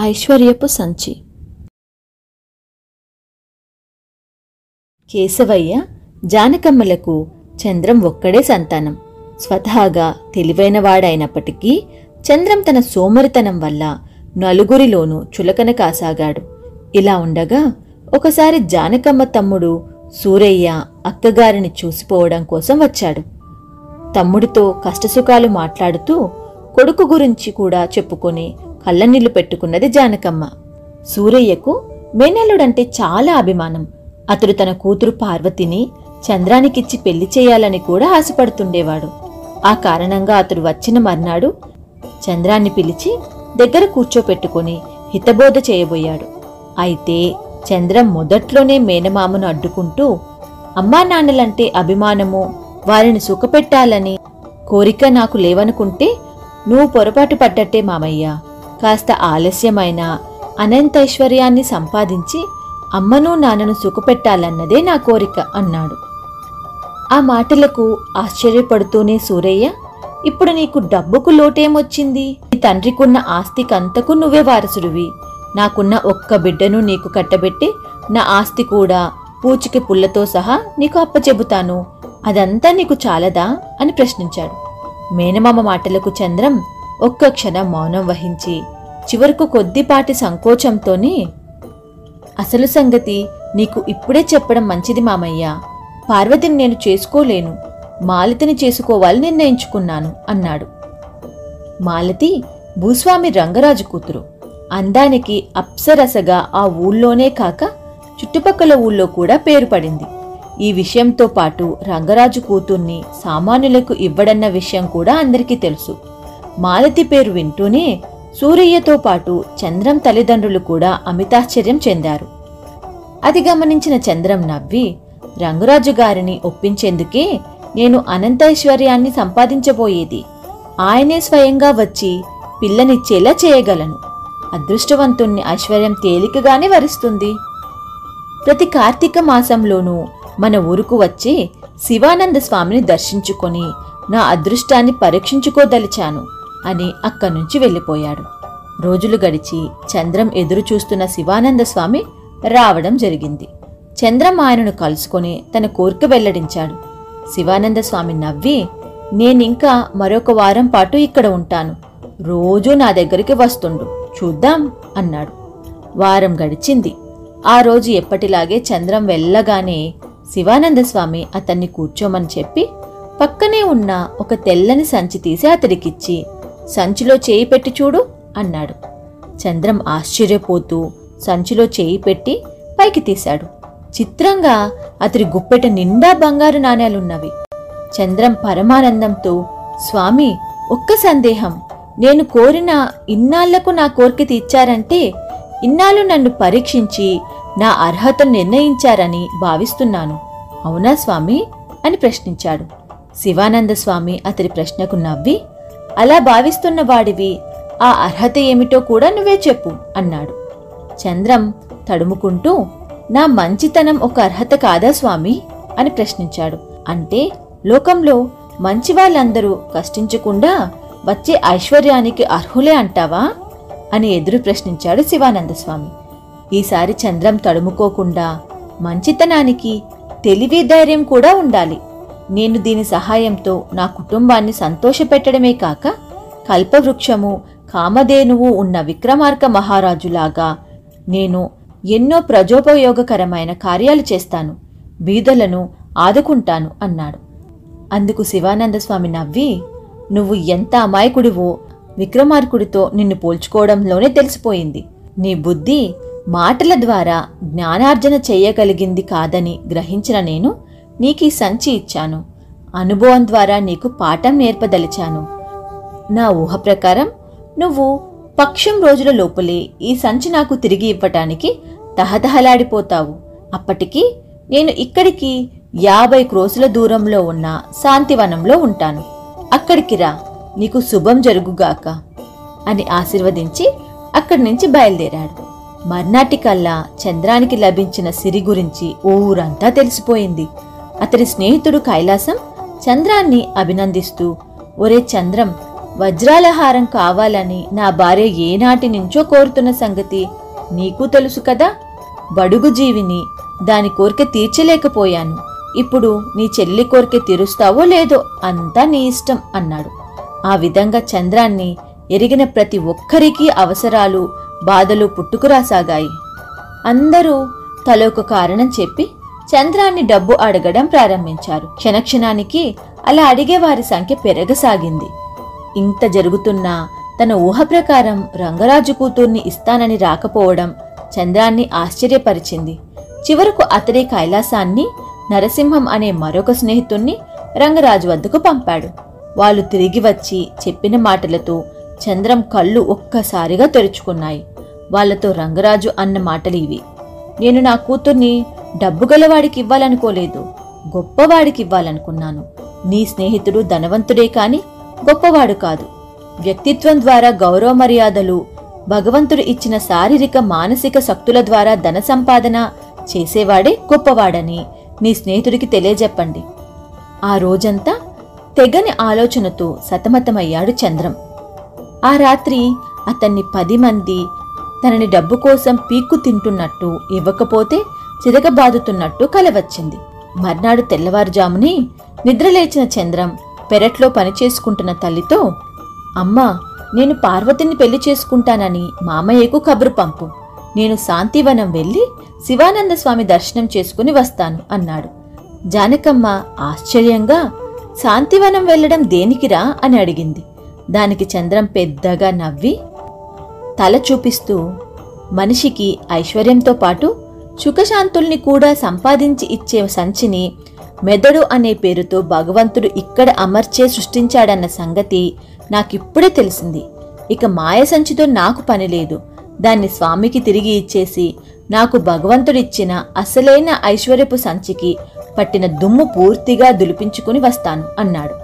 ఐశ్వర్యపు సంచి. కేశవయ్య జానకమ్మలకు చంద్రం ఒక్కడే సంతానం. స్వతహాగా తెలివైనవాడైనప్పటికీ చంద్రం తన సోమరితనం వల్ల నలుగురిలోనూ చులకన కాసాగాడు. ఇలా ఉండగా ఒకసారి జానకమ్మ తమ్ముడు సూరయ్య అక్కగారిని చూసిపోవడం కోసం వచ్చాడు. తమ్ముడితో కష్టసుఖాలు మాట్లాడుతూ కొడుకు గురించి కూడా చెప్పుకొని కళ్ళనీళ్ళు పెట్టుకున్నది జానకమ్మ. సూరయ్యకు మేనల్లుడంటే చాలా అభిమానం. అతడు తన కూతురు పార్వతిని చంద్రానికిచ్చి పెళ్ళి చేయాలని కూడా ఆశపడుతుండేవాడు. ఆ కారణంగా అతడు వచ్చిన మర్నాడు చంద్రాన్ని పిలిచి దగ్గర కూర్చోపెట్టుకుని హితబోధ చేయబోయాడు. అయితే చంద్రం మొదట్లోనే మేనమామను అడ్డుకుంటూ అమ్మా నాన్నలంటే అభిమానము వారిని సుఖపెట్టాలని కోరిక నాకు లేవనుకుంటే నువ్వు పొరపాటు పడ్డట్టే మామయ్య. కాస్త ఆలస్యమైన అనంతైశ్వర్యాన్ని సంపాదించి అమ్మను నాన్నను సుఖపెట్టాలన్నదే నా కోరిక అన్నాడు. ఆ మాటలకు ఆశ్చర్యపడుతూనే సూరయ్య ఇప్పుడు నీకు డబ్బుకు లోటేమొచ్చింది? నీ తండ్రికున్న ఆస్తికంతకు నువ్వే వారసుడివి. నాకున్న ఒక్క బిడ్డను నీకు కట్టబెట్టి నా ఆస్తి కూడా పూచికి పుల్లతో సహా నీకు అప్పచెబుతాను. అదంతా నీకు చాలదా? అని ప్రశ్నించాడు. మేనమామ మాటలకు చంద్రం ఒక్క క్షణం మౌనం వహించి చివరకు కొద్దిపాటి సంకోచంతోనే అసలు సంగతి నీకు ఇప్పుడే చెప్పడం మంచిది మామయ్య. పార్వతిని నేను చేసుకోలేను. మాలతిని చేసుకోవాలి నిర్ణయించుకున్నాను అన్నాడు. మాలతి భూస్వామి రంగరాజు కూతురు. అందానికి అప్సరసగా ఆ ఊళ్ళోనే కాక చుట్టుపక్కల ఊళ్ళో కూడా పేరు పడింది. ఈ విషయంతో పాటు రంగరాజు కూతుర్ని సామాన్యులకు ఇవ్వడన్న విషయం కూడా అందరికీ తెలుసు. మాలతి పేరు వింటూనే సూరయ్యతో పాటు చంద్రం తల్లిదండ్రులు కూడా అమితాశ్చర్యం చెందారు. అది గమనించిన చంద్రం నవ్వి రంగరాజు గారిని ఒప్పించేందుకే నేను అనంతైశ్వర్యాన్ని సంపాదించబోయేది. ఆయనే స్వయంగా వచ్చి పిల్లనిచ్చేలా చేయగలను. అదృష్టవంతుణ్ణి ఐశ్వర్యం తేలికగానే వరిస్తుంది. ప్రతి కార్తీక మాసంలోనూ మన ఊరుకు వచ్చి శివానంద స్వామిని దర్శించుకొని నా అదృష్టాన్ని పరీక్షించుకోదలిచాను. అని అక్కడి నుంచి వెళ్ళిపోయాడు. రోజులు గడిచి చంద్రం ఎదురు చూస్తున్న శివానంద స్వామి రావడం జరిగింది. చంద్రం ఆయనను కలుసుకొని తన కోరిక వెల్లడించాడు. శివానంద స్వామి నవ్వి నేనింకా మరొక వారం పాటు ఇక్కడ ఉంటాను. రోజూ నా దగ్గరికి వస్తుండు. చూద్దాం అన్నాడు. వారం గడిచింది. ఆ రోజు ఎప్పటిలాగే చంద్రం వెళ్ళగానే శివానంద స్వామి అతన్ని కూర్చోమని చెప్పి పక్కనే ఉన్న ఒక తెల్లని సంచి తీసి అతడికిచ్చి సంచిలో చేయి పెట్టి చూడు అన్నాడు. చంద్రం ఆశ్చర్యపోతూ సంచిలో చేయి పెట్టి పైకి తీశాడు. చిత్రంగా అతడి గుప్పెట నిండా బంగారు నాణేలున్నవి. చంద్రం పరమానందంతో స్వామి ఒక్క సందేహం. నేను కోరిన ఇన్నాళ్ళకు నా కోరిక తీర్చారంటే ఇన్నాళ్ళు నన్ను పరీక్షించి నా అర్హతను నిర్ణయించారని భావిస్తున్నాను. అవునా స్వామి? అని ప్రశ్నించాడు. శివానంద స్వామి అతడి ప్రశ్నకు నవ్వి అలా భావిస్తున్న వాడివి ఆ అర్హత ఏమిటో కూడా నువ్వే చెప్పు అన్నాడు. చంద్రం తడుముకుంటూ నా మంచితనం ఒక అర్హత కాదా స్వామి? అని ప్రశ్నించాడు. అంటే లోకంలో మంచి వాళ్ళందరూ కష్టించకుండా వచ్చే ఐశ్వర్యానికి అర్హులే అంటావా? అని ఎదురు ప్రశ్నించాడు శివానందస్వామి. ఈసారి చంద్రం తడుముకోకుండా మంచితనానికి తెలివి ధైర్యం కూడా ఉండాలి. నేను దీని సహాయంతో నా కుటుంబాన్ని సంతోషపెట్టడమే కాక కల్పవృక్షము కామధేనువు ఉన్న విక్రమార్క మహారాజులాగా నేను ఎన్నో ప్రజోపయోగకరమైన కార్యాలు చేస్తాను బీదలను ఆదుకుంటాను అన్నాడు. అందుకు శివానంద స్వామి నవ్వి నువ్వు ఎంత అమాయకుడివో విక్రమార్కుడితో నిన్ను పోల్చుకోవడంలోనే తెలిసిపోయింది. నీ బుద్ధి మాటల ద్వారా జ్ఞానార్జన చెయ్యగలిగింది కాదని గ్రహించిన నేను నీకీ సంచి ఇచ్చాను. అనుభవం ద్వారా నీకు పాఠం నేర్పదలిచాను. నా ఊహ ప్రకారం నువ్వు పక్షం రోజుల లోపలే ఈ సంచి నాకు తిరిగి ఇవ్వటానికి తహతహలాడిపోతావు. అప్పటికి నేను ఇక్కడికి యాభై క్రోసుల దూరంలో ఉన్న శాంతివనంలో ఉంటాను. అక్కడికి రా నీకు శుభం జరుగుగాక అని ఆశీర్వదించి అక్కడి నుంచి బయలుదేరాడు. మర్నాటికల్లా చంద్రానికి లభించిన సిరి గురించి ఊరంతా తెలిసిపోయింది. అతడి స్నేహితుడు కైలాసం చంద్రాన్ని అభినందిస్తూ ఒరే చంద్రం వజ్రాల హారం కావాలని నా భార్య ఏనాటి నుంచో కోరుతున్న సంగతి నీకు తెలుసు కదా? బడుగు జీవిని దాని కోరిక తీర్చలేకపోయాను. ఇప్పుడు నీ చెల్లి కోరిక తీరుస్తావో లేదో అంతా నీ ఇష్టం అన్నాడు. ఆ విధంగా చంద్రాన్ని ఎరిగిన ప్రతి ఒక్కరికి అవసరాలు బాధలు పుట్టుకురాసాగాయి. అందరూ తలొక కారణం చెప్పి చంద్రాన్ని డబ్బు అడగడం ప్రారంభించారు. క్షణక్షణానికి అలా అడిగే వారి సంఖ్య పెరగసాగింది. ఇంత జరుగుతున్నా తన ఊహ ప్రకారం రంగరాజు కూతుర్ని ఇస్తానని రాకపోవడం చంద్రాన్ని ఆశ్చర్యపరిచింది. చివరకు అతడే కైలాసాన్ని నరసింహం అనే మరొక స్నేహితుణ్ణి రంగరాజు వద్దకు పంపాడు. వాళ్ళు తిరిగి వచ్చి చెప్పిన మాటలతో చంద్రం కళ్ళు ఒక్కసారిగా తెరుచుకున్నాయి. వాళ్ళతో రంగరాజు అన్న మాటలు ఇవి. నేను నా కూతుర్ని డబ్బు గలవాడికి ఇవ్వాలనుకోలేదు గొప్పవాడికి ఇవ్వాలనుకున్నాను. నీ స్నేహితుడు ధనవంతుడే కాని గొప్పవాడు కాదు. వ్యక్తిత్వం ద్వారా గౌరవ మర్యాదలు భగవంతుడు ఇచ్చిన శారీరక మానసిక శక్తుల ద్వారా ధన సంపాదన చేసేవాడే గొప్పవాడని నీ స్నేహితుడికి తెలియజెప్పండి. ఆ రోజంతా తెగని ఆలోచనతో సతమతమయ్యాడు చంద్రం. ఆ రాత్రి అతన్ని పది మంది తనని డబ్బు కోసం పీక్కు తింటున్నట్టు ఇవ్వకపోతే చిరగబాదుతున్నట్టు కలవచ్చింది. మర్నాడు తెల్లవారుజాముని నిద్రలేచిన చంద్రం పెరట్లో పనిచేసుకుంటున్న తల్లితో అమ్మా నేను పార్వతిని పెళ్ళి చేసుకుంటానని మామయ్యకు కబురు పంపు. నేను శాంతివనం వెళ్ళి శివానంద స్వామి దర్శనం చేసుకుని వస్తాను అన్నాడు. జానకమ్మ ఆశ్చర్యంగా శాంతివనం వెళ్ళడం దేనికిరా అని అడిగింది. దానికి చంద్రం పెద్దగా నవ్వి తల చూపిస్తూ మనిషికి ఐశ్వర్యంతో పాటు సుఖశాంతుల్ని కూడా సంపాదించి ఇచ్చే సంచిని మెదడు అనే పేరుతో భగవంతుడు ఇక్కడ అమర్చే సృష్టించాడన్న సంగతి నాకిప్పుడే తెలిసింది. ఇక మాయ సంచితో నాకు పని లేదు. దాన్ని స్వామికి తిరిగి ఇచ్చేసి నాకు భగవంతుడిచ్చిన అసలైన ఐశ్వర్యపు సంచికి పట్టిన దుమ్ము పూర్తిగా దులిపించుకుని వస్తాను అన్నాడు.